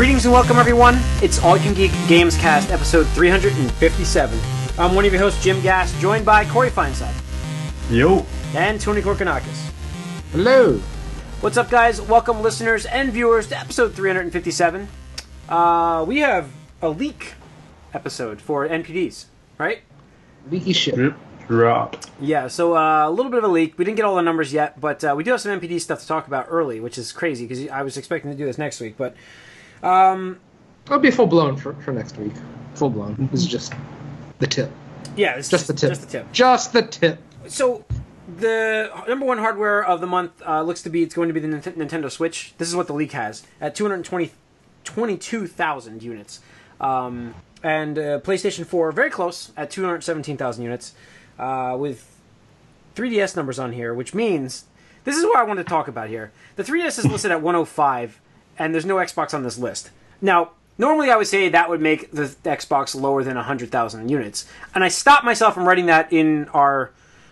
Greetings and welcome, everyone. It's All You Can Geek Games Cast, episode 357. I'm one of your hosts, Jim Gass, joined by Corey Feinside Yo. and Tony Korkanakis. Hello. What's up, guys? Welcome, listeners and viewers, to episode 357. Uh, we have a leak episode for NPDs, right? Leaky shit. Drip drop. Yeah, so uh, a little bit of a leak. We didn't get all the numbers yet, but uh, we do have some NPD stuff to talk about early, which is crazy because I was expecting to do this next week. But It'll be full blown for, for next week. Full blown. This is just the tip. yeah, it's Just the tip. Just the tip. Just the tip. So the number one hardware of the month uh, looks to be it's going to be the Nint- Nintendo Switch. This is what the leak has at 220 22,000 units. Um, and uh, PlayStation 4 very close at 217,000 units uh, with 3DS numbers on here, which means this is what I wanted to talk about here. The 3DS is listed at 105 and there's no Xbox on this list. Now, normally I would say that would make the Xbox lower than 100,000 units. And I stopped myself from writing that in our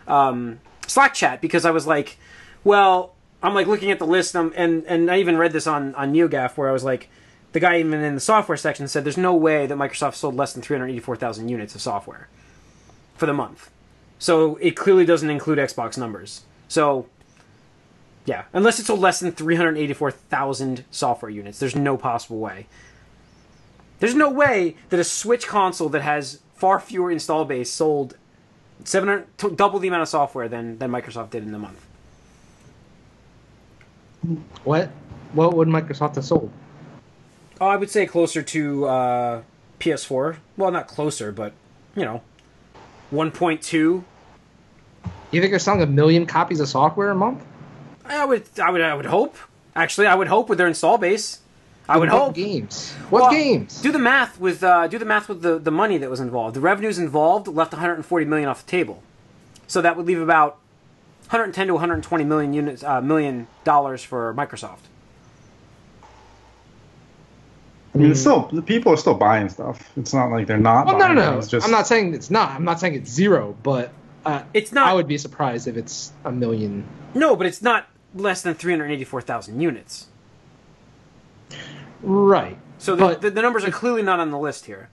um, Slack chat because I was like, well, I'm like looking at the list um, and and I even read this on on NeoGAF where I was like, the guy even in the software section said there's no way that Microsoft sold less than 384,000 units of software for the month. So it clearly doesn't include Xbox numbers. So yeah, unless it sold less than 384,000 software units, there's no possible way. There's no way that a Switch console that has far fewer install base sold 700 t- double the amount of software than than Microsoft did in the month. What? What would Microsoft have sold? Oh, I would say closer to uh, PS4. Well, not closer, but you know, 1.2. You think they're selling a million copies of software a month? I would, I would, I would hope. Actually, I would hope with their install base. I would what hope. games. What Well, games? Do the math with uh, do the math with the, the money that was involved. The revenues involved left 140 million off the table, so that would leave about 110 to 120 million units uh, million dollars for Microsoft. I mean, it's still the people are still buying stuff. It's not like they're not. well, no, no, no. It's just I'm not saying it's not. I'm not saying it's zero, but uh, It's not- I would be surprised if it's a million. No, but it's not less than 384,000 units. Right. So the, the, the numbers are clearly not on the list here.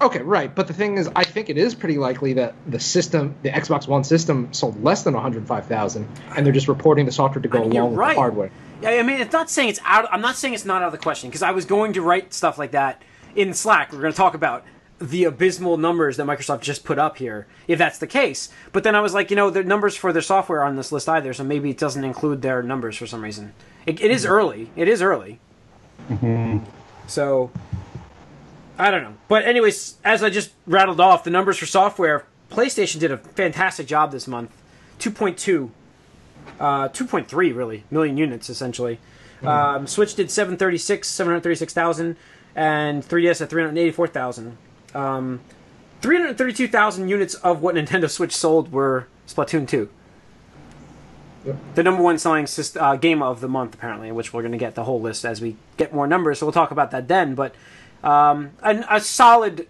Okay, right. But the thing is, I think it is pretty likely that the system, the Xbox One system, sold less than 105,000, and they're just reporting the software to go You're along with right. the hardware. Yeah, I mean, it's not saying it's out. I'm not saying it's not out of the question because I was going to write stuff like that in Slack. We're going to talk about the abysmal numbers that Microsoft just put up here, if that's the case. But then I was like, you know, the numbers for their software on this list either, so maybe it doesn't include their numbers for some reason. It, it is early. It is early. So I don't know. But anyways, as I just rattled off the numbers for software, PlayStation did a fantastic job this month. 2.2 uh, 2.3 really million units essentially. Um, Switch did 736, 736,000, and 3DS at 384,000. Um, 332,000 units of what Nintendo Switch sold were Splatoon 2. Yep. The number one selling uh, game of the month, apparently, which we're going to get the whole list as we get more numbers, so we'll talk about that then. But um, an, a solid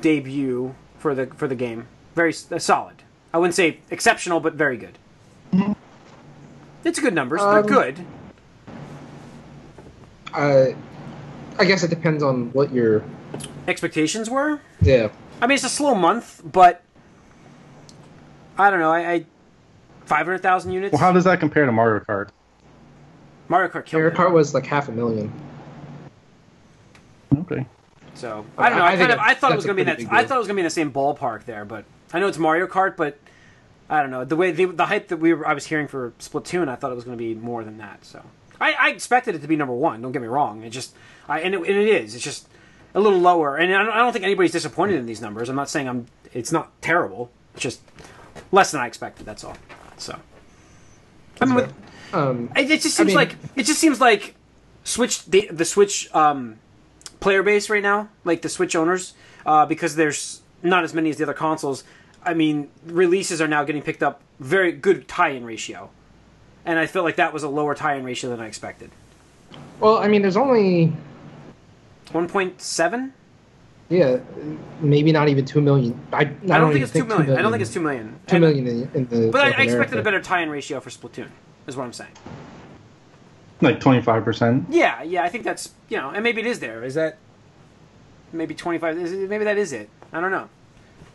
debut for the for the game, very uh, solid. I wouldn't say exceptional, but very good. It's good numbers. They're Um, good. Uh, I guess it depends on what your Expectations were. yeah. I mean, it's a slow month, but I don't know. I, I five hundred thousand units. Well, how does that compare to Mario Kart? Mario Kart killed Mario it. Kart was like half a million. Okay. So I don't know. I- I, I kind of I thought it was going to be in that. pretty I thought it was going to be in the same ballpark there, but I know it's Mario Kart, but I don't know the way the, the hype that we were, I was hearing for Splatoon. I thought it was going to be more than that. So I, I expected it to be number one. Don't get me wrong. It just I and it, and it is. It's just a little lower, and I don't, I don't think anybody's disappointed in these numbers. I'm not saying I'm. It's not terrible. It's just less than I expected. That's all. So I mean, with, Um, it, it just I seems mean- like it just seems like Switch the the Switch um, player base right now, like the Switch owners, uh, because there's not as many as the other consoles. I mean, releases are now getting picked up very good tie-in ratio, and I felt like that was a lower tie-in ratio than I expected. well, I mean, there's only One point seven. yeah, maybe not even two million. I, I, I don't, think even it's two million. I don't think it's two million. Two And- million in, in the. But I, North I expected America. a better tie-in ratio for Splatoon. Is what I'm saying. like twenty five percent. Yeah, yeah, I think that's you know, and maybe it is there. Is that maybe twenty five? Maybe that is it. I don't know,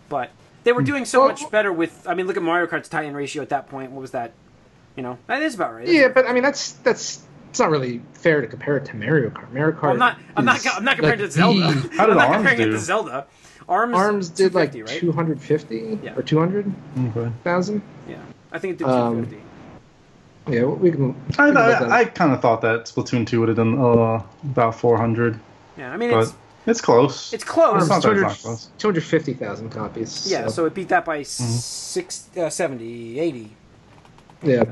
but they were doing so Well- much better with. I mean, look at Mario Kart's tie-in ratio at that point. What was that? You know, that is about right. Yeah, but I mean that's that's it's not really fair to compare it to Mario Kart. Mario Kart. Well, I'm not. I'm not. I'm not comparing like, it to Zelda. the- How did I'm not Arms comparing it to Zelda. Arms. Arms did like 250, right? 250 Yeah. or 200 Okay. thousand. Yeah, I think it did Um, 250. Yeah, we can. I, we can look I, I kind of thought that Splatoon 2 would have done uh, about 400, Yeah, I mean but it's it's close. it's close. It's not that it's close. 250,000 copies. yeah, so it beat that by Mm-hmm. six, uh, 70, 80. yeah.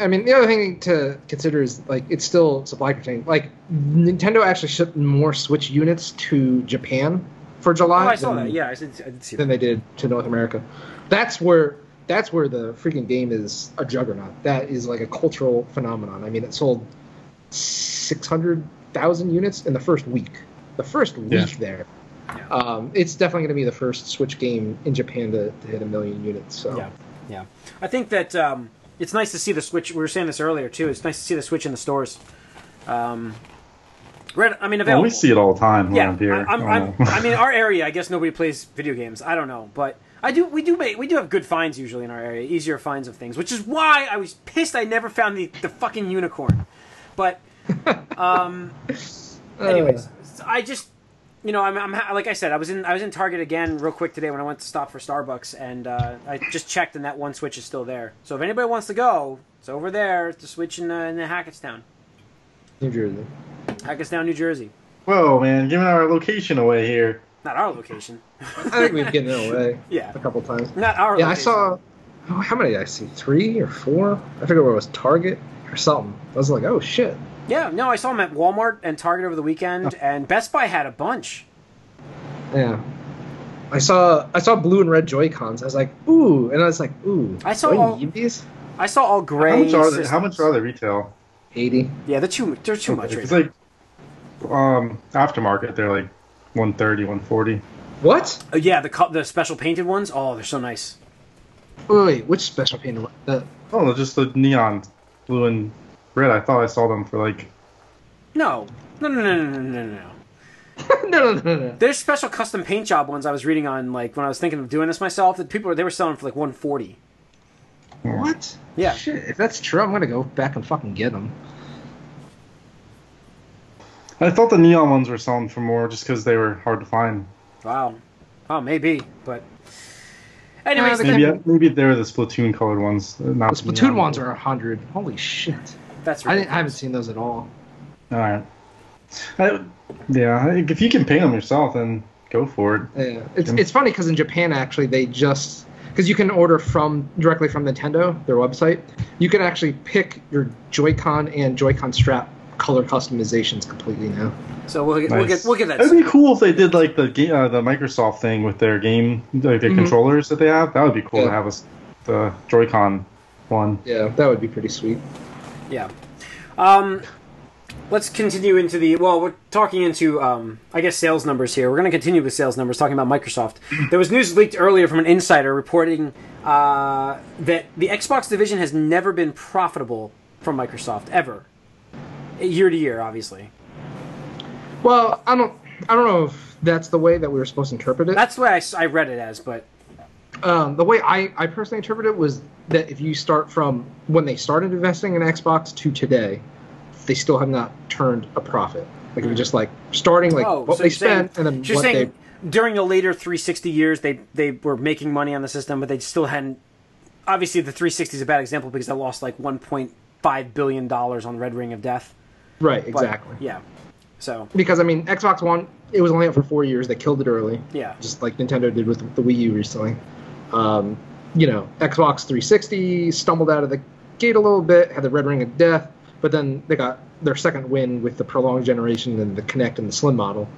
I mean, the other thing to consider is like it's still supply constrained. Like Nintendo actually shipped more Switch units to Japan for Oh, July. I saw than- that. Yeah, I did, I did see than that. they did to North America. That's where that's where the freaking game is a juggernaut. That is like a cultural phenomenon. I mean, it sold six hundred thousand units in the first week. The first week Yeah. there. Yeah. Um, it's definitely going to be the first Switch game in Japan to, to hit a million units. So Yeah, yeah. I think that um, it's nice to see the Switch. We were saying this earlier too. It's nice to see the Switch in the stores. Um, Red, I mean, Well, available. we see it all the time yeah, around here. I, I'm, I I'm. I mean, our area. I guess nobody plays video games. I don't know, but I do. We do make. We do have good finds usually in our area. Easier finds of things, which is why I was pissed. I never found the the fucking unicorn. But, um, anyways, I just. You know, I'm, I'm ha- like I said, I was in I was in Target again real quick today when I went to stop for Starbucks, and uh, I just checked, and that one Switch is still there. So if anybody wants to go, it's over there. The Switch in, uh, in the Hackettstown, New Jersey. Hackettstown, New Jersey. Whoa, man, giving our location away here. Not our location. I think we've given it away Yeah, a couple times. not our. Yeah, I saw. Oh, how many did I see? Three or four? I forget what it was. Target or something. I was like, oh shit. Yeah, no, I saw them at Walmart and Target over the weekend, and Best Buy had a bunch. Yeah. I saw I saw blue and red Joy Cons. I was like, ooh, and I was like, ooh. I saw do all- need these. I saw all gray. How much are they? How much are they retail? Eighty. Yeah, they're too. They're too much. Right It's now. like um aftermarket. They're like 130, 140. What? Uh, yeah, the the special painted ones. Oh, they're so nice. Wait, wait, which special painted one? The Oh, no, just the neon blue and red. I thought I saw them for like No, no, no, no, no, no, no, no. no, no, no, no. There's special custom paint job ones I was reading on, like when I was thinking of doing this myself. That people they were selling for like 140. What? Yeah. Shit. If that's true, I'm gonna go back and fucking get them. I thought the neon ones were selling for more just because they were hard to find. Wow. Oh, maybe, but. Anyways, Uh, Maybe maybe they were the Splatoon colored ones. uh, Not The the Splatoon neon ones are a hundred. Holy shit. That's I, right. didn't, I haven't seen those at all. All right. I, yeah, if you can paint them yourself, then go for it. Yeah, it's Jim? it's funny because in Japan actually they just because you can order from directly from Nintendo their website. You can actually pick your Joy-Con and Joy-Con strap color customizations completely now. So we'll get, we'll get we'll get that. It'd be cool if they did like the ga- uh, the Microsoft thing with their game, like the Mhm. controllers that they have. That would be cool to have a s the Joy-Con one. Yeah, that would be pretty sweet. Yeah. Um, let's continue into the. Well, we're talking into, um, I guess, sales numbers here. We're going to continue with sales numbers, talking about Microsoft. There was news leaked earlier from an insider reporting uh, that the Xbox division has never been profitable from Microsoft ever, year to year, obviously. Well, I don't I don't know if that's the way that we were supposed to interpret it. That's the way I read it as, but Um, the way I, I personally interpret it was that if you start from when they started investing in Xbox to today, they still have not turned a profit. Like if you just like starting like oh, what so they you're saying, spent and then what saying they during the later 360 years, they they were making money on the system, but they still hadn't. Obviously, the 360 is a bad example because they lost like 1.5 billion dollars on Red Ring of Death. right But, exactly. Yeah. So because I mean, Xbox One, it was only out for four years. They killed it early, yeah, just like Nintendo did with the Wii U recently. Um, you know, Xbox 360 stumbled out of the gate a little bit, had the red ring of death, but then they got their second win with the prolonged generation and the Kinect and the Slim model,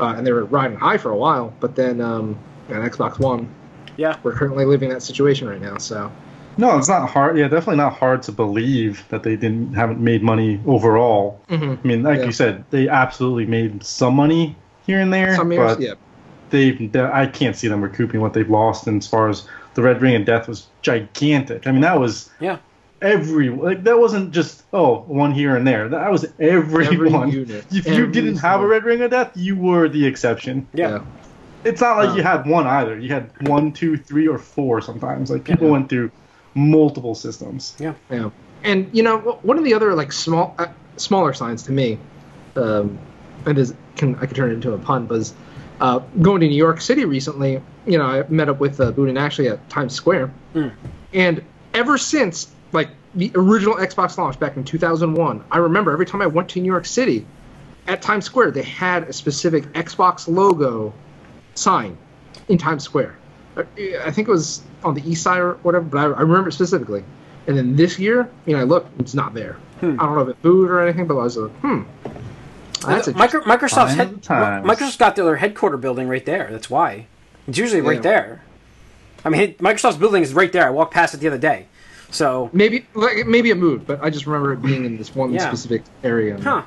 uh, and they were riding high for a while. But then um, on Xbox One, yeah, we're currently living that situation right now. So No, it's not hard. Yeah, definitely not hard to believe that they didn't haven't made money overall. Mhm. I mean, like Yeah. you said, they absolutely made some money here and there, some years, but yeah, they I can't see them recouping what they've lost. And as far as the Red Ring of Death was gigantic. I mean, that was yeah. every like that wasn't just oh one here and there. That was everyone. unit, if you didn't have a red ring of death, you were the exception. Yeah. It's not like Um, you had one either. You had one, two, three, or four sometimes. Like people Yeah. went through multiple systems. Yeah. Yeah, and you know one of the other like small, uh, smaller signs to me, um, and is can I could turn it into a pun, was uh, going to New York City recently. You know, I met up with uh, Boone and Ashley at Times Square, Mm. and ever since like the original Xbox launch back in 2001, I remember every time I went to New York City, at Times Square they had a specific Xbox logo sign in Times Square. Uh, I think it was on the east side or whatever, but I, I remember it specifically. And then this year, you know, I look, it's not there. Hmm. I don't know if it booed or anything, but I was like, hmm. That's. Micro, Microsoft's head, of the times. Microsoft's got their headquarter building right there. That's why. It's usually right there. I mean, Microsoft's building is right there. I walked past it the other day. So, Maybe like, maybe it moved, but I just remember it being in this one Yeah. specific area. huh.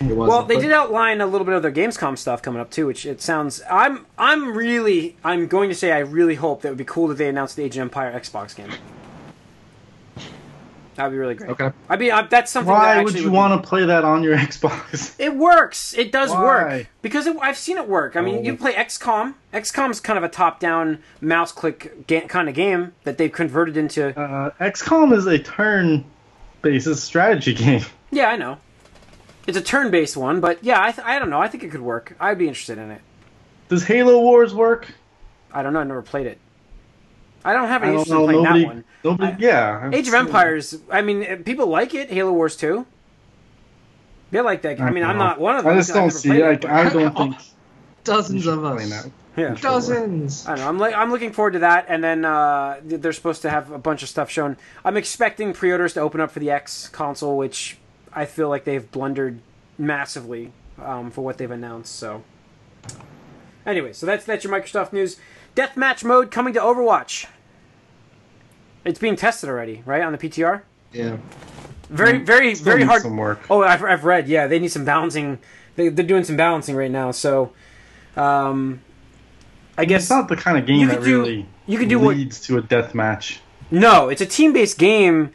Well, they but- did outline a little bit of their Gamescom stuff coming up too, which it sounds. I'm I'm really I'm going to say I really hope that it would be cool that they announced the Age of Empire Xbox game. That'd be really great. Okay. I mean, I, that's something. Why actually would you want to play that on your Xbox? It works. It does Why? work because it, I've seen it work. I mean, Oh. you play XCOM. XCOM's kind of a top-down mouse click ga- kind of game that they've converted into. Uh, XCOM is a turn-based strategy game. Yeah, I know. It's a turn-based one, but yeah, I, th- I don't know. I think it could work. I'd be interested in it. Does Halo Wars work? I don't know. I never played it. I don't have I any don't interest in know. playing Nobody, that one. nobody, yeah. Age of Empires. I mean, people like it. Halo Wars 2. They like that. I mean, I'm not one of them. I just don't see. Like, it, I don't think dozens of should us. yeah. Dozens. I don't know. I'm like I'm looking forward to that, and then uh, they're supposed to have a bunch of stuff shown. I'm expecting pre-orders to open up for the X console, which I feel like they've blundered massively um, for what they've announced. So, anyway, so that's that's your Microsoft news. Deathmatch mode coming to Overwatch. It's being tested already, right on the PTR. Yeah. Very, very, Still very hard. Some work. Oh, I've, I've read. Yeah, they need some balancing. They, they're doing some balancing right now. So, um, I guess It's not the kind of game You that do- really you could do what- leads to a death match. No, it's a team-based game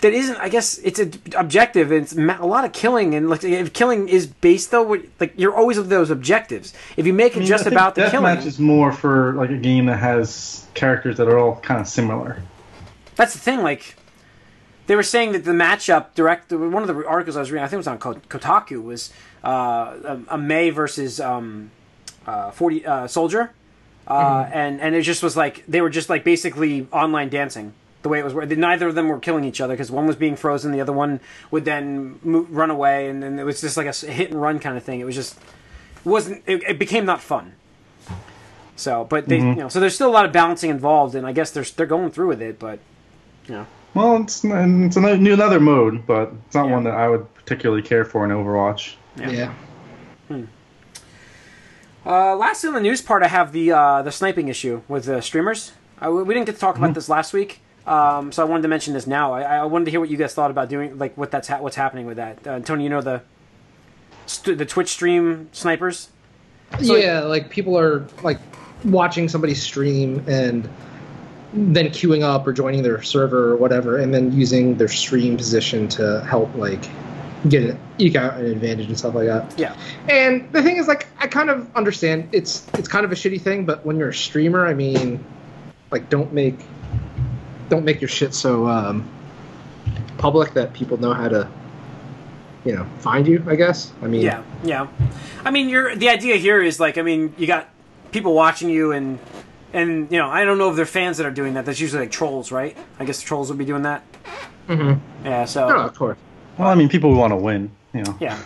that isn't. I guess it's a objective. And it's ma- a lot of killing, and like if killing is based though, what- like you're always with those objectives. If you make it I mean, just I think about the killing, Deathmatch is more for like a game that has characters that are all kind of similar. that's the thing. Like they were saying that the matchup direct. One of the articles I was reading, I think it was on Ko- Kotaku, was uh, a, a Mei versus um, uh, forty uh, Soldier, uh, and and it just was like they were just like basically online dancing. The way it was, neither of them were killing each other because one was being frozen, the other one would then mo- run away, and then it was just like a hit and run kind of thing. It was just it wasn't. It, it became not fun. So, but they, you know, so there's still a lot of balancing involved, and I guess they're they're going through with it, but you know. Well, it's it's a new another mode, but it's not Yeah. one that I would particularly care for in Overwatch. Yeah. Yeah. Uh, last in the news part, I have the uh, the sniping issue with the streamers. I, we didn't get to talk about this last week, um, so I wanted to mention this now. I, I wanted to hear what you guys thought about doing, like what that's ha- what's happening with that. Uh, Tony, you know the st- the Twitch stream snipers. So- yeah, like people are like watching somebody stream and then queuing up or joining their server or whatever, and then using their stream position to help like get it, eke out an advantage and stuff like that. Yeah, And the thing is, like, I kind of understand it's it's kind of a shitty thing, but when you're a streamer, I mean, like, don't make don't make your shit so um, public that people know how to, you know, find you. I guess. I mean, yeah, yeah. I mean, you're the idea here is like, I mean, you got people watching you, and and you know, I don't know if they're fans that are doing that. That's usually like trolls, right? I guess the trolls would be doing that. mm-hmm. Yeah. So. No, of course. Well, I mean, people who want to win, you know. Yeah.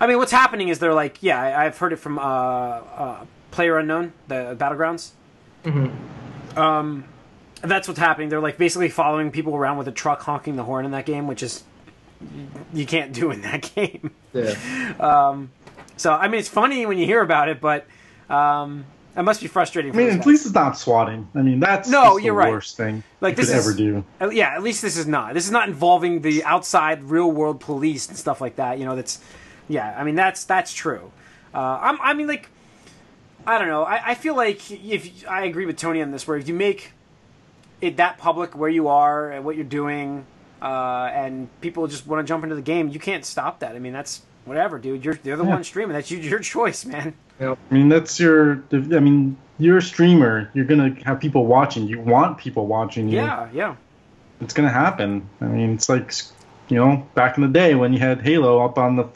I mean, what's happening is they're like, yeah, I, I've heard it from uh, uh, Player Unknown, the Battlegrounds. Mm-hmm. um, that's what's happening. They're like basically following people around with a truck honking the horn in that game, which is you can't do in that game. Yeah. So I mean, it's funny when you hear about it, but um, it must be frustrating. I For mean, at guys. least it's not swatting. I mean, that's No, just you're right. worst thing Like, you could this is- ever do. Yeah, at least this is not. This is not involving the outside real world police and stuff like that. You know, that's yeah. I mean, that's that's true. Uh, I'm, I mean, like, I don't know. I, I feel like if I agree with Tony on this, where if you make it that public where you are and what you're doing, uh, and people just want to jump into the game, you can't stop that. I mean, that's whatever, dude. You're they're the Yeah. one streaming. That's you, your choice, man. Yep. I mean, that's your. I mean, you're a streamer. You're gonna have people watching. You want people watching you. Yeah, yeah. It's gonna happen. I mean, it's like, you know, back in the day when you had Halo up on the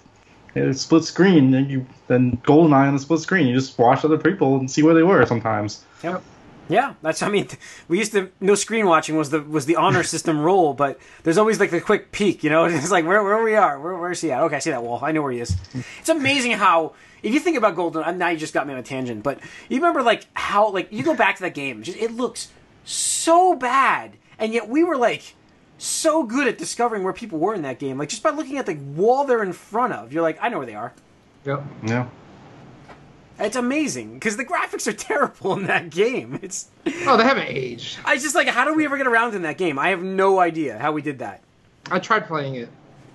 uh, split screen, and you then GoldenEye on the split screen. You just watch other people and see where they were sometimes. Yep. Yeah, that's. I mean, we used to no screen watching was the was the honor system rule, but there's always like the quick peek, you know. It's like where where we are, where where's he at? Okay, I see that wall. I know where he is. It's amazing how if you think about Golden, uh, now you just got me on a tangent, but you remember like how like you go back to that game, just it looks so bad, and yet we were like so good at discovering where people were in that game, like just by looking at the wall they're in front of. You're like, I know where they are. Yep. Yeah. It's amazing because the graphics are terrible in that game. It's Oh, they haven't aged. I just like, how do we ever get around in that game? I have no idea how we did that. I tried playing it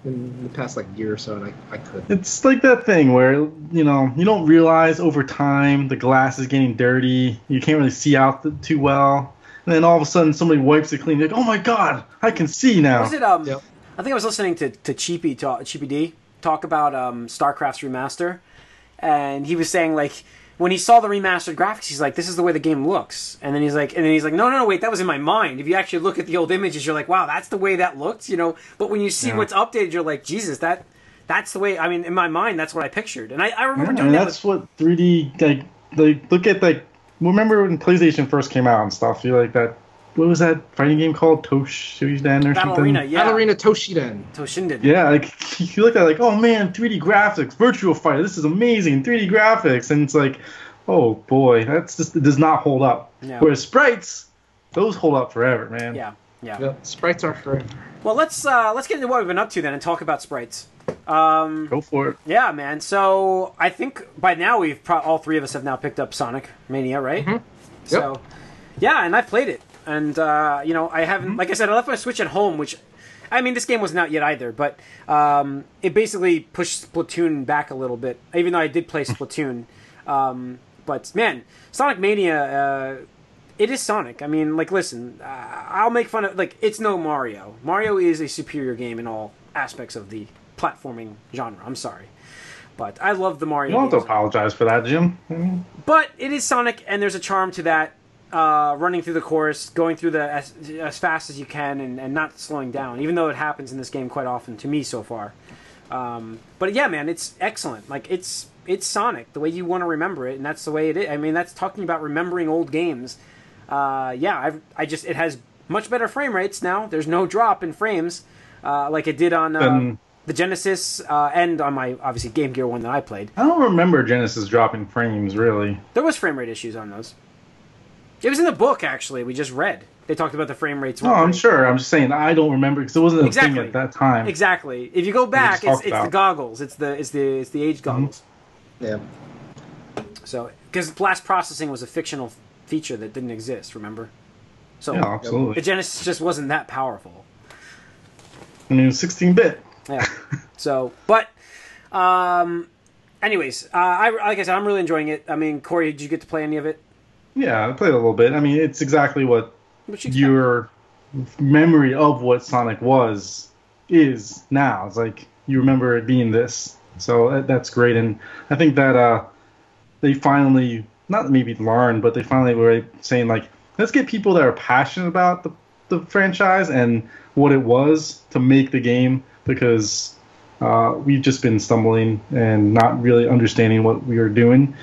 in the past like year or so, and I, I couldn't. It's like that thing where you know you don't realize over time the glass is getting dirty. You can't really see out th- too well, and then all of a sudden somebody wipes it clean. You're like, oh my god, I can see now. Was it? Um, Yep. I think I was listening to to Cheapy talk, Cheapy D talk about um, StarCraft's remaster, and he was saying like when he saw the remastered graphics, he's like, "This is the way the game looks," and then he's like, and then he's like, "No, no, no, wait, that was in my mind." If you actually look at the old images, you're like, "Wow, that's the way that looked," you know. But when you see Yeah. what's updated, you're like, "Jesus, that." That's the way. I mean, in my mind, that's what I pictured, and I, I remember I doing that. that's With, what 3D like. Like look at like remember when PlayStation first came out and stuff. You like that. What was that fighting game called? Toshinden or Battle something? Arena, yeah, Ballerina Toshiden. Toshinden. Yeah, like you look at it like, oh man, 3D graphics, Virtual Fighter, this is amazing, 3D graphics, and it's like, oh boy, that's just it does not hold up. No. Whereas sprites, those hold up forever, man. yeah, yeah. Yep. Sprites are forever. Well, let's uh, let's get into what we've been up to then and talk about sprites. Um, Go for it. Yeah, man. So I think by now we've pro- all three of us have now picked up Sonic Mania, right? Mhm. So, yeah, and I've played it, and uh, you know I haven't, Mm-hmm. like I said, I left my Switch at home, which. I mean, this game wasn't out yet either, but um, it basically pushed Splatoon back a little bit. Even though I did play Splatoon, um, but man, Sonic Mania, uh, it is Sonic. I mean, like, listen, uh, I'll make fun of like it's no Mario. Mario is a superior game in all aspects of the platforming genre. I'm sorry, but I love the Mario. You don't have to apologize for that, Jim. But it is Sonic, and there's a charm to that. Uh, running through the course, going through the as, as fast as you can, and, and not slowing down. Even though it happens in this game quite often to me so far. Um, but yeah, man, it's excellent. Like it's it's Sonic the way you want to remember it, and that's the way it is. I mean, that's talking about remembering old games. Uh, yeah, I I just it has much better frame rates now. There's no drop in frames uh, like it did on uh, Then- the Genesis uh, and on my obviously Game Gear one that I played. I don't remember Genesis dropping frames really. There was frame rate issues on those. It was in the book actually. We just read. They talked about the frame rates. No, I'm great. sure. I'm just saying I don't remember because it wasn't a Exactly. thing at that time. Exactly. If you go back, it's, it's the goggles. It's the it's the it's the age goggles. Yeah. So because blast processing was a fictional feature that didn't exist. Remember? So Yeah, absolutely. the Genesis just wasn't that powerful. I mean, it was 16 bit. Yeah. so, but, um, anyways, uh, I like I said, I'm really enjoying it. I mean, Corey, did you get to play any of it? Yeah, I played a little bit. I mean, it's exactly what What you expect? your memory of what Sonic was is now. It's like you remember it being this. So that's great, and I think that uh, they finally not maybe learned, but they finally were saying like, let's get people that are passionate about the the franchise and what it was to make the game because uh, we've just been stumbling and not really understanding what we were doing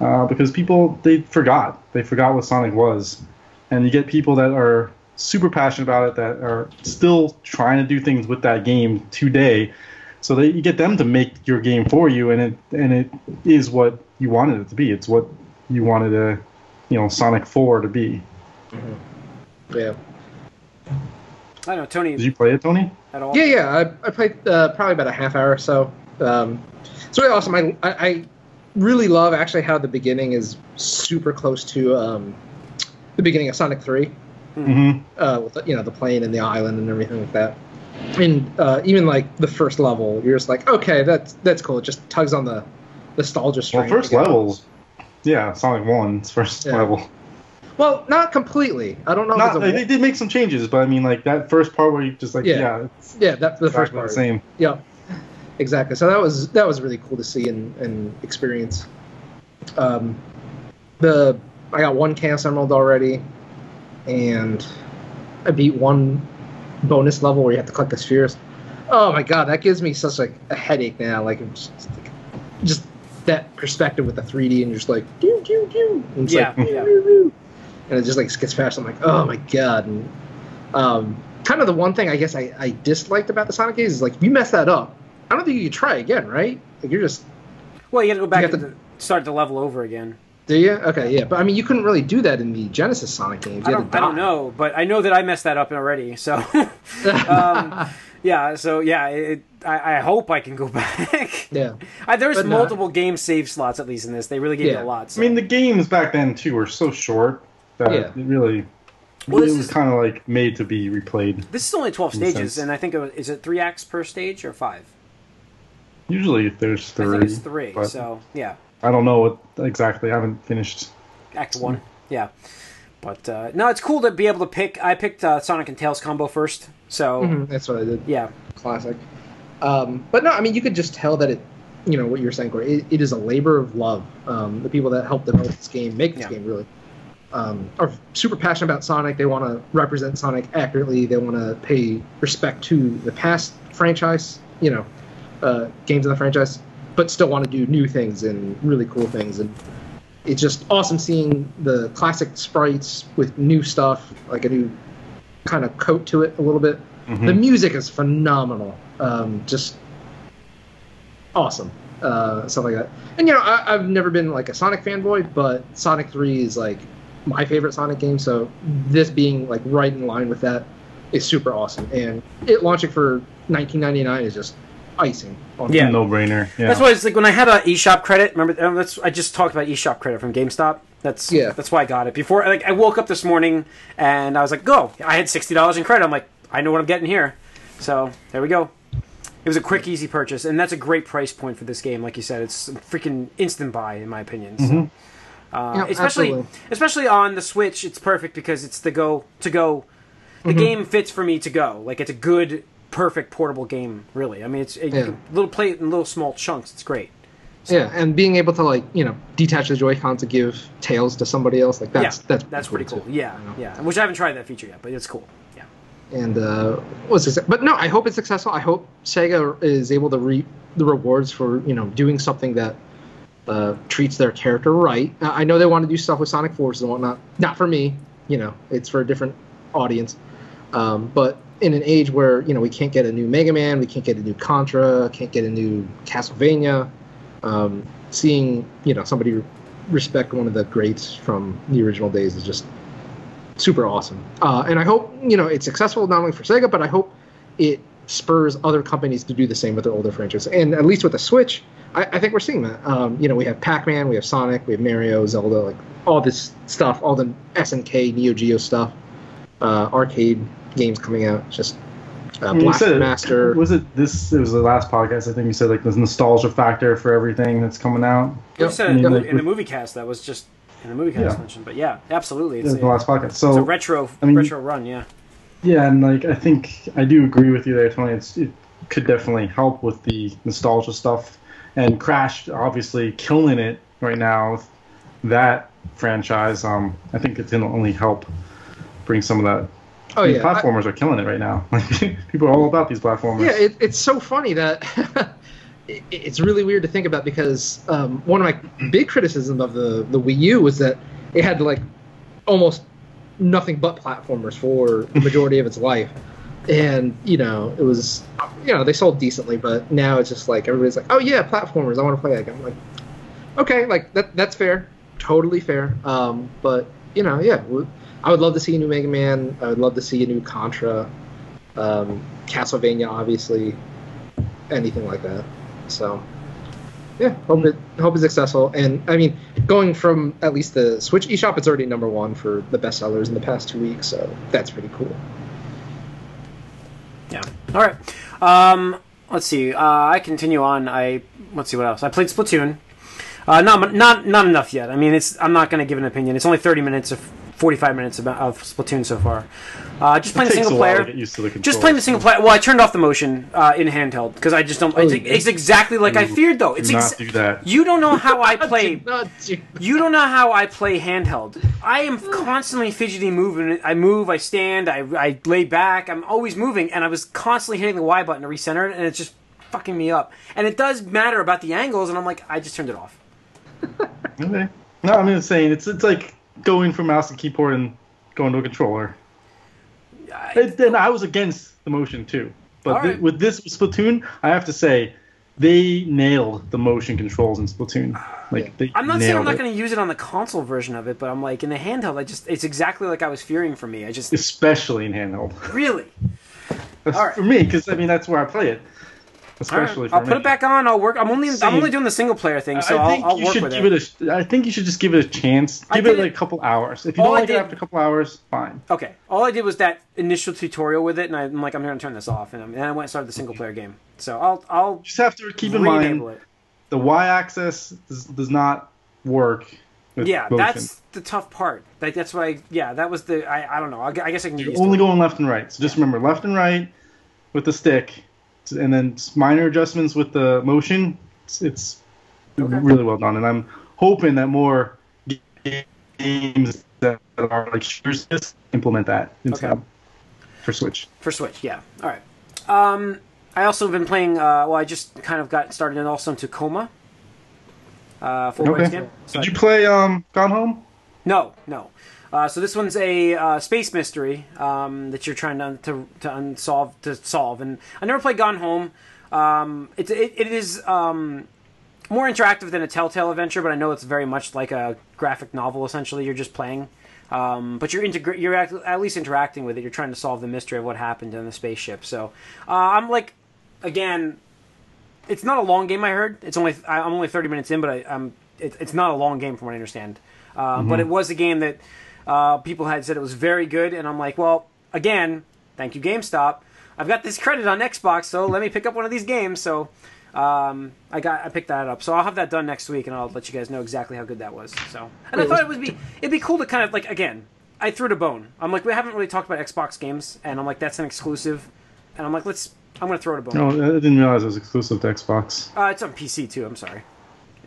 uh, because people they forgot they forgot what Sonic was, and you get people that are super passionate about it that are still trying to do things with that game today, so that you get them to make your game for you, and it and it is what you wanted it to be. It's what you wanted a you know Sonic Four to be. Yeah. I don't know, Tony, Did you play it, Tony? at all? Yeah, yeah. I, I played uh, probably about a half hour or so. Um, it's really awesome. I, I, I really love actually how the beginning is super close to um, the beginning of Sonic Three. Mm-hmm. uh, with you know the plane and the island and everything like that. And uh, even like the first level, you're just like, okay, that's that's cool. It just tugs on the nostalgia Well, string. first again. levels, yeah, Sonic One's first Yeah. level. Well, not completely. I don't know. Not, a, they did make some changes, but I mean, like that first part where you just like, Yeah. yeah, it's yeah, that's the first part. the same. Yep, exactly. So that was that was really cool to see and, and experience. Um, the I got one Chaos Emerald already, and I beat one bonus level where you have to collect the spheres. Oh my god, that gives me such like a headache now. Like just, like, just that perspective with the 3D and just like doo doo doo. And it's Yeah, like, yeah. "Doo, doo, doo." and it just like gets fast. I'm like, oh my god. And um, kind of the one thing I guess I, I disliked about the Sonic games is like if you mess that up, I don't think you can try again, right? Like you're just Well, you got to go back You have and to- start the level over again. do you? Okay, yeah, but I mean you couldn't really do that in the Genesis Sonic games. I don't, I don't know, but I know that I messed that up already. So, um, yeah, so yeah, it, I, I hope I can go back. yeah, I, there's But no. multiple game save slots at least in this. They really gave Yeah. you a lot. So. I mean, the games back then too were so short that Yeah. it really, Well, it was kind of like made to be replayed. this is only 12 stages, sense. and I think it was, is it three acts per stage or five? Usually, there's I three. think it's three. So yeah, I don't know what exactly. I haven't finished. Act one. Yeah, but uh, no, it's cool to be able to pick. I picked uh, Sonic and Tails combo first, so Mhm, that's what I did. yeah, Classic. Um, but no, I mean you could just tell that it, you know, what you're saying, Corey. It, it is a labor of love. Um, the people that helped develop this game, make this Yeah. game, really. Um, are super passionate about Sonic. They want to represent Sonic accurately. They want to pay respect to the past franchise, you know, uh, games in the franchise, but still want to do new things and really cool things. And it's just awesome seeing the classic sprites with new stuff, like a new kind of coat to it a little bit. Mhm. The music is phenomenal. Um, just awesome. Uh, stuff like that. And you know, I, I've never been like a Sonic fanboy, but Sonic Three is like my favorite Sonic game. So this being like right in line with that is super awesome. And it launching for 1999 is just icing. On Yeah. no brainer. Yeah. That's why it's like when I had a eShop credit. Remember, um, that's I just talked about eShop credit from GameStop. That's Yeah. That's why I got it before. Like I woke up this morning and I was like, "Go!" I had sixty dollars in credit. I'm like, I know what I'm getting here. So there we go. It was a quick, easy purchase, and that's a great price point for this game. Like you said, it's a freaking instant buy, in my opinion. So, Mhm. uh, Yeah, especially, absolutely. especially on the Switch, it's perfect because it's the go to go. The Mm-hmm. game fits for me to go. Like it's a good, perfect portable game. Really, I mean, it's it, you Yeah. can- little play it in little small chunks. It's great. Yeah, and being able to like you know detach the Joy-Cons to give tails to somebody else, like that's yeah, that's that's pretty cool. too, Yeah, you know? yeah. Which I haven't tried that feature yet, but it's cool. Yeah. and uh, was success- but no, I hope it's successful. I hope Sega is able to reap the rewards for you know doing something that uh, treats their character right. Uh, I know they want to do stuff with Sonic Forces and whatnot. Not for me, you know, it's for a different audience. Um, but in an age where you know we can't get a new Mega Man, we can't get a new Contra, can't get a new Castlevania, um, seeing you know somebody respect one of the greats from the original days is just super awesome. Uh, and I hope you know it's successful not only for Sega, but I hope it spurs other companies to do the same with their older franchises. And at least with the Switch, I, I think we're seeing that. Um, you know, we have Pac-Man, we have Sonic, we have Mario, Zelda, like all this stuff, all the SNK, Neo Geo stuff, uh, arcade games coming out. Just uh, You said- Master. Was it this? It was the last podcast. I think you said like this nostalgia factor for everything that's coming out. You Yep. said I mean, in, the, like, in the movie cast that was just in the movie cast Yeah. mentioned, but yeah, absolutely, it's was a, the last podcast. it's a So retro I mean- retro run. Yeah. yeah, and like I think I do agree with you there, Tony. It's it could definitely help with the nostalgia stuff. And Crash, obviously, killing it right now. with That franchise, um, I think it's gonna only help bring some of that. Oh These yeah, I- platformers are killing it right now. People are all about these platformers. Yeah, it, it's so funny that it, it's really weird to think about because um, one of my big criticisms of the the Wii U was that it had like almost nothing but platformers for the majority of its life, and you know it was you know they sold decently, but now it's just like everybody's like, oh yeah, platformers, I want to play that game. I'm like, okay, like that that's fair, totally fair. Um, but you know, yeah, I would love to see a new Mega Man. I would love to see a new Contra um, Castlevania, obviously, anything like that. So, yeah, hope it hope it's successful. And I mean, going from at least the Switch eShop, it's already number one for the best sellers in the past two weeks. So that's pretty cool. Yeah. All right. Um, let's see. Uh, I continue on. I let's see what else. I played Splatoon. Uh, not not not enough yet. I mean, it's. I'm not going to give an opinion. It's only 30 minutes of 45 minutes of, of Splatoon so far. Uh, just playing the takes single a while player. to get used to the Just playing the single player. Well, I turned off the motion uh, in handheld because I just don't. it's, it's exactly like I feared, though. It's Do ex- not do that. you don't know how I play. Did not do- You don't know how I play handheld. I am constantly fidgety moving. I move, I stand, I, I lay back. I'm always moving, and I was constantly hitting the Y button to recenter it, and it's just fucking me up. And it does matter about the angles, and I'm like, I just turned it off. Okay. No, I'm just saying it's it's like going from mouse and keyboard and going to a controller. It, then I was against the motion too, but right. with this Splatoon, I have to say they nailed the motion controls in Splatoon. Like they I'm not saying I'm not going to use it on the console version of it, but I'm like in the handheld. I just it's exactly like I was fearing for me. I just especially in handheld. really. All right. For me, because I mean that's where I play it. All right, Especially for I'll put it back on. I'll work. I'm only I'm only doing the single player thing, so I think I'll, I'll you work should with give it. it. a. I think you should just give it a chance. Give did it like a couple hours. If you All don't like did- it after a couple hours, fine. Okay. All I did was that initial tutorial with it, and I'm like, I'm going to turn this off, and, I'm, and I went and started the single player game. So I'll I'll Just have to keep in re-enable mind it. the y-axis does, does not work. With Yeah, motion. that's the tough part. Like that's why. I. Yeah, that was the. I, I don't know. I, I guess I can You're only to it. going left and right. So just remember left and right with the stick, and then minor adjustments with the motion. It's, it's Okay. really well done, and I'm hoping that more games that are like shooters just implement that Okay. for Switch. for Switch. Yeah. All right. Um, I also have been playing. Uh, well, I just kind of got started in also in Tacoma. Uh, full Okay. game. So Did I- you play um Gone Home? No, no. Uh, so this one's a uh, space mystery um, that you're trying to to, to unsolve to solve, and I never played Gone Home. Um, it, it, it is um, more interactive than a Telltale adventure, but I know it's very much like a graphic novel. Essentially, you're just playing, um, but you're integra- you're act- at least interacting with it. You're trying to solve the mystery of what happened in the spaceship. So uh, I'm like, again, it's not a long game. I heard it's only I- I'm only 30 minutes in, but I, I'm it, it's not a long game from what I understand. Uh, But it was a game that uh, people had said it was very good, and I'm like, well, again, thank you GameStop. I've got this credit on Xbox, so let me pick up one of these games. So um, I got I picked that up. So I'll have that done next week, and I'll let you guys know exactly how good that was. So and I thought it would be it'd be cool to kind of like again. I threw it a bone. I'm like, we haven't really talked about Xbox games, and I'm like, that's an exclusive, and I'm like, let's. I'm gonna throw it a bone. No, I didn't realize it was exclusive to Xbox. Uh, it's on PC too. I'm sorry.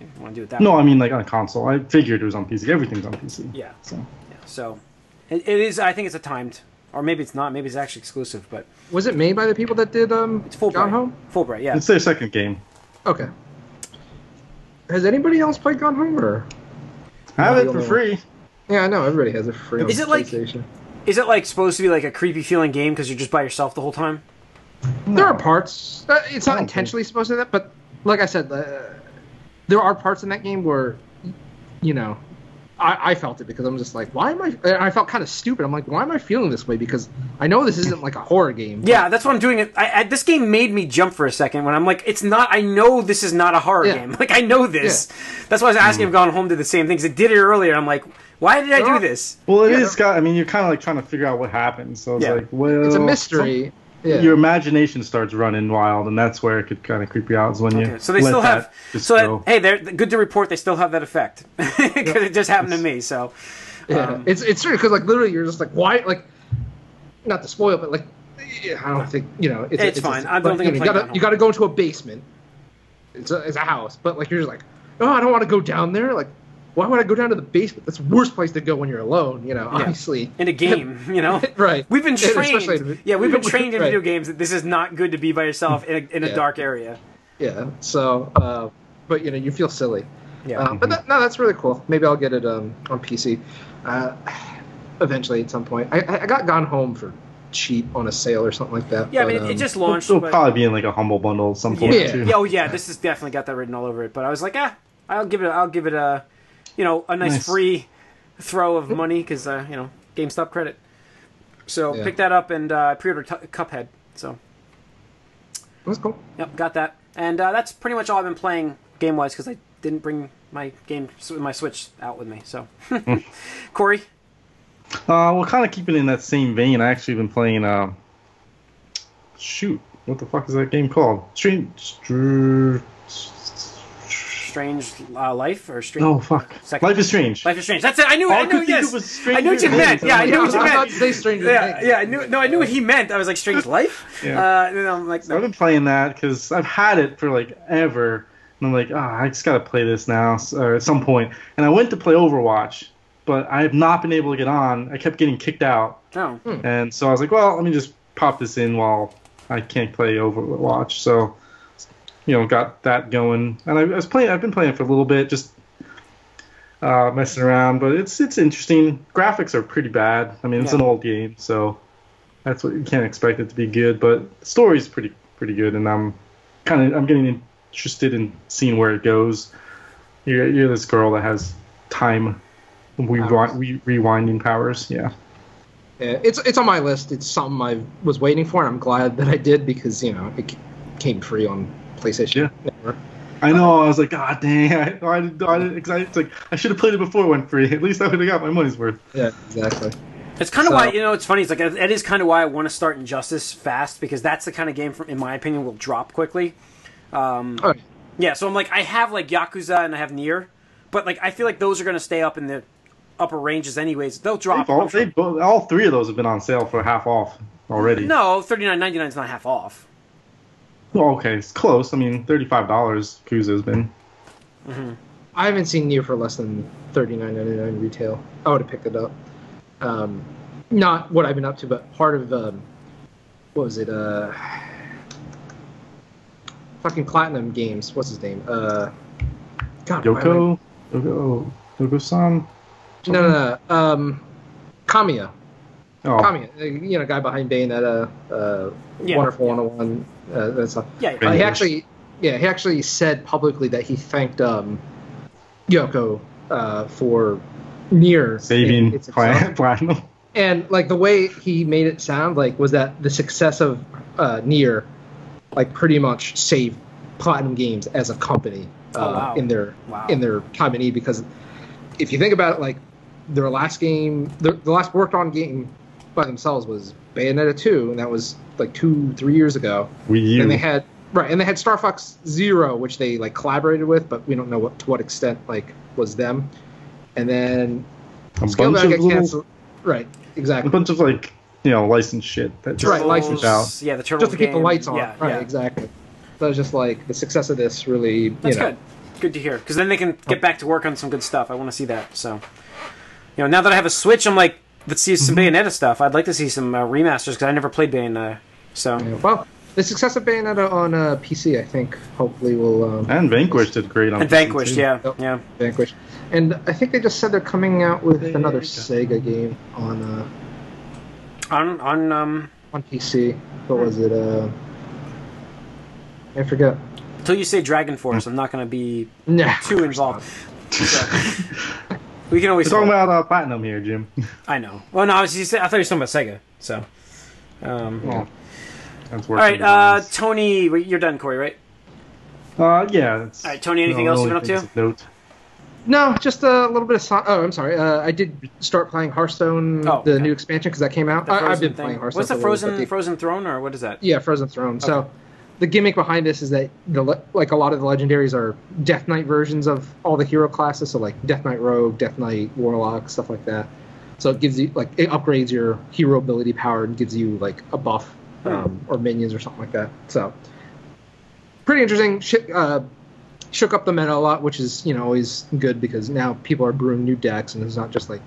You want to do it that No, way? I mean like on console. I figured it was on PC. Everything's on PC. Yeah. So. So it, it is. I think it's a timed, or maybe it's not. Maybe it's actually exclusive, but Was it made by the people that did um it's Fulbright. Gone Home? Fulbright. Yeah. it's their second game. Okay. Has anybody else played Gone Home or? I Have it for only free. Yeah, I know everybody has it for free. on Is it like- PlayStation. Is it like supposed to be like a creepy feeling game because you're just by yourself the whole time? There are parts. Uh, it's not don't intentionally supposed to do that, but like I said, uh, there are parts in that game where, you know, I, I felt it because I'm just like, why am I? I felt kind of stupid. I'm like, why am I feeling this way? Because I know this isn't like a horror game. Yeah, that's what I'm doing. It. I, I, this game made me jump for a second when I'm like, it's not. I know this is not a horror Yeah. game. Like I know this. That's why I was asking if mm. Gone Home did the same things. It did it earlier. I'm like, why did I do this? Well, it Yeah, is got. I mean, you're kind of like trying to figure out what happened. So it's Yeah. like, well, it's a mystery. Some- yeah. Your imagination starts running wild, and that's where it could kind of creep you out. Is when you so they let still have. So that, hey, they're good to report. They still have that effect because it just happened to me. So Yeah, Um, it's it's true because like literally you're just like why like, not to spoil, but like, yeah, I don't think you know it's, It's a, fine. I don't like, think you, know, you gotta you gotta go into a basement. It's a it's a house, but like you're just like, oh, I don't want to go down there. Like, why would I go down to the basement? That's the worst place to go when you're alone. You know, obviously. in a game, you know, Right. We've been Yeah, especially trained. in- Yeah, we've been trained in Right. video games that this is not good to be by yourself in a, in a Yeah. dark area. Yeah. So, uh, but you know, you feel silly. Yeah. Um, but that, no, that's really cool. Maybe I'll get it um, on PC uh, eventually at some point. I, I- I got Gone Home for cheap on a sale or something like that. yeah, I but, mean, it um, just It'll, launched. it'll but- probably be in like a humble bundle at some point yeah. too. yeah, oh yeah, this has definitely got that written all over it. But I was like, ah, I'll give it. I'll give it a, you know, a nice, Nice. free throw of money because uh, you know, GameStop credit. So Yeah. pick that up and uh, pre-order t- Cuphead. So That's cool. yep, got that. And uh, that's pretty much all I've been playing game wise because I didn't bring my game my Switch out with me. So, Corey, Uh, well, kind of keeping in that same vein, I actually been playing. Uh, shoot, what the fuck is that game called? Stream. Str- Strange uh, Life or Strange. Oh fuck! Second- Life is strange. Life is Strange. That's it. I knew. All I I knew. could think Yes. of was I knew what you meant. Yeah, I knew what you I was about meant. to say Stranger Yeah, Things. yeah. I knew. No, I knew what he meant. I was like Strange Life. Yeah. Uh, and then I'm like, So I've been playing that because I've had it for like ever, and I'm like, ah, I just gotta play this now so, at some point. And I went to play Overwatch, but I have not been able to get on. I kept getting kicked out, no. and so I was like, well, let me just pop this in while I can't play Overwatch. So, you know, got that going, and I, I was playing. I've been playing for a little bit, just uh, messing around, but it's it's interesting. Graphics are pretty bad. I mean, it's an old game, so that's what you can't expect it to be good. But the story's pretty pretty good, and I'm kind of I'm getting interested in seeing where it goes. You're, you're this girl that has time rewind, re- rewinding powers. Yeah. Yeah, it's it's on my list. It's something I was waiting for, and I'm glad that I did because you know it came free on PlayStation. Yeah. Network. I know. I was like, God dang! I, I, I, 'cause I, it's like I should have played it before it went free. At least I would have got my money's worth. Yeah, exactly. It's kind of So- why you know it's funny. It's like it is kind of why I want to start Injustice fast because that's the kind of game, from, in my opinion, will drop quickly. Um, Oh, yeah, so I'm like I have like Yakuza and I have Nier, but like I feel like those are going to stay up in the upper ranges anyways. They'll drop. They've all, sure- they both, all three of those have been on sale for half off already. No, thirty nine ninety nine is not half off. Well, okay, it's close. I mean, thirty-five dollars. Kuza's been. I haven't seen Nier for less than thirty nine ninety nine retail. I would have picked it up. Um, not what I've been up to, but part of um, what was it? Uh, fucking Platinum Games. What's his name? Uh, God, why am Yoko, Yoko, Yoko-san. No, no, no. Um, Kamiya. Oh, Kamiya. uh, You know, guy behind Bayonetta. Uh, Yeah. Wonderful 101. Uh, that stuff. Yeah, Uh, he actually, yeah, he actually said publicly that he thanked um, Yoko uh, for Nier saving its platinum. and like the way he made it sound like was that the success of uh, Nier, like pretty much saved Platinum Games as a company uh, Oh, wow. in their Wow. in their time of need because if you think about it, like their last game, the, the last worked on game by themselves was Bayonetta 2, and that was like two, three years ago. Wii U. And they had right, and they had Star Fox Zero, which they like collaborated with, but we don't know what to what extent like was them. And then a Scalebound bunch of got little, canceled. Right, exactly. a bunch of like you know licensed shit that just Right, licensed. out. Yeah, the Turtles Just to keep the lights on. Yeah, right, yeah. exactly. So it's just like the success of this really, That's you know, good. Good to hear. Because then they can get back to work on some good stuff. I want to see that. So, you know, now that I have a Switch, I'm like, let's see some Mm-hmm. Bayonetta stuff. I'd like to see some uh, remasters because I never played Bayonetta. So, Yeah, Well, the success of Bayonetta on uh, PC, I think, hopefully will um, And Vanquish did great on and PC, Vanquish, too. yeah, Yep. yeah. vanquish. And I think they just said they're coming out with Sega. another Sega game on uh, On on um, on PC. What was it? Uh, I forget. until you say Dragon Force, I'm not going to be Nah, too involved. we can always We're talking talk. about uh, platinum here, Jim. I know. Well, no, I was. you I thought you were talking about Sega. So, um, Well, that's all right, uh, Tony, you're done, Corey, right? uh, yeah. That's, All right, Tony, anything else you've been up to? Note. No, just a little bit of. Son- oh, I'm sorry. Uh, I did start playing Hearthstone, Oh, the okay. new expansion, because that came out. I, I've been thing. playing Hearthstone. What's the for a little Frozen the- Frozen Throne, or what is that? Yeah, Frozen Throne. So, the gimmick behind this is that the like a lot of the legendaries are Death Knight versions of all the hero classes. So like Death Knight Rogue, Death Knight Warlock, stuff like that. So it gives you like it upgrades your hero ability power and gives you like a buff um, or minions or something like that. So pretty interesting. Sh- uh, shook up the meta a lot, which is you know always good because now people are brewing new decks and it's not just like.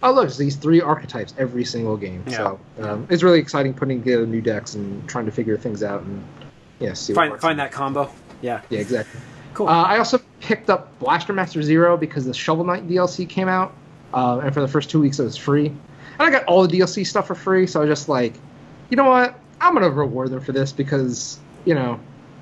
Oh look, it's these three archetypes every single game. So um, it's really exciting putting together new decks and trying to figure things out and yeah, see Find works. find that combo. Yeah, Yeah, exactly. cool. Uh, I also picked up Blaster Master Zero because the Shovel Knight DLC came out, uh, and for the first two weeks it was free. And I got all the DLC stuff for free, so I was just like, you know what? I'm gonna reward them for this because you know,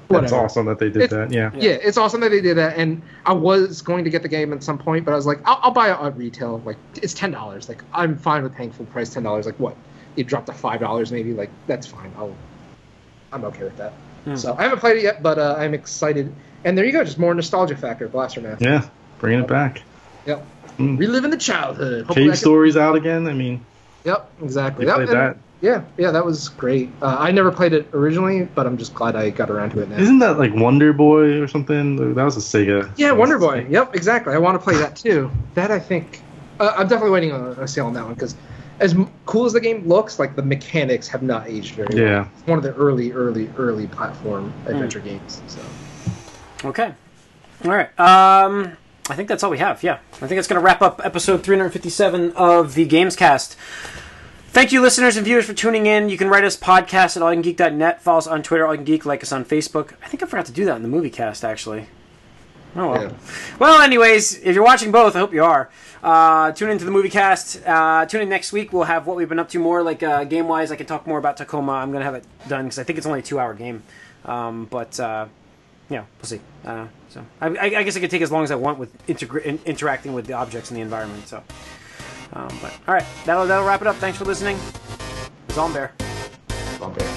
That's awesome that they did It's- that. Yeah. Yeah, it's awesome that they did that, and I was going to get the game at some point, but I was like, I'll, I'll buy it at retail. Like, it's ten dollars. Like, I'm fine with paying full price ten dollars. Like, what? It dropped to five dollars, maybe. Like, that's fine. I'll, I'm okay with that. Hmm. So I haven't played it yet, but uh, I'm excited. And there you go, just more nostalgia factor, Blaster Master. Yeah. Bringing it back. Yep. Mm. Reliving the childhood. Hopefully Cave can- stories out again. I mean, Yep, exactly. Yep, played and that. Yeah, yeah, that was great. Uh, I never played it originally, but I'm just glad I got around to it now. Isn't that like Wonder Boy or something? That was a Sega. yeah, Wonder Boy. Yep, exactly. I want to play that too. That I think uh, I'm definitely waiting on a sale on that one because as cool as the game looks, like the mechanics have not aged very well. Yeah. It's one of the early, early, early platform adventure games. So Okay. All right. Um, I think that's all we have. Yeah. I think that's going to wrap up episode 357 of the Gamecast. Thank you, listeners and viewers, for tuning in. You can write us podcast at allyoucangeek.net. Follow us on Twitter, allyoucangeek. Like us on Facebook. I think I forgot to do that in the movie cast, actually. Oh, well. Yeah. Well, anyways, if you're watching both, I hope you are. Uh, tune into the movie cast. Uh, tune in next week. We'll have what we've been up to more, like uh, game wise. I can talk more about Tacoma. I'm going to have it done because I think it's only a two hour game. Um, but. Uh, yeah, we'll see. Uh, so I, I, I guess I could take as long as I want with integra- in, interacting with the objects in the environment. So, um, but all right, that'll that'll wrap it up. Thanks for listening. It's on Bear. Bump it.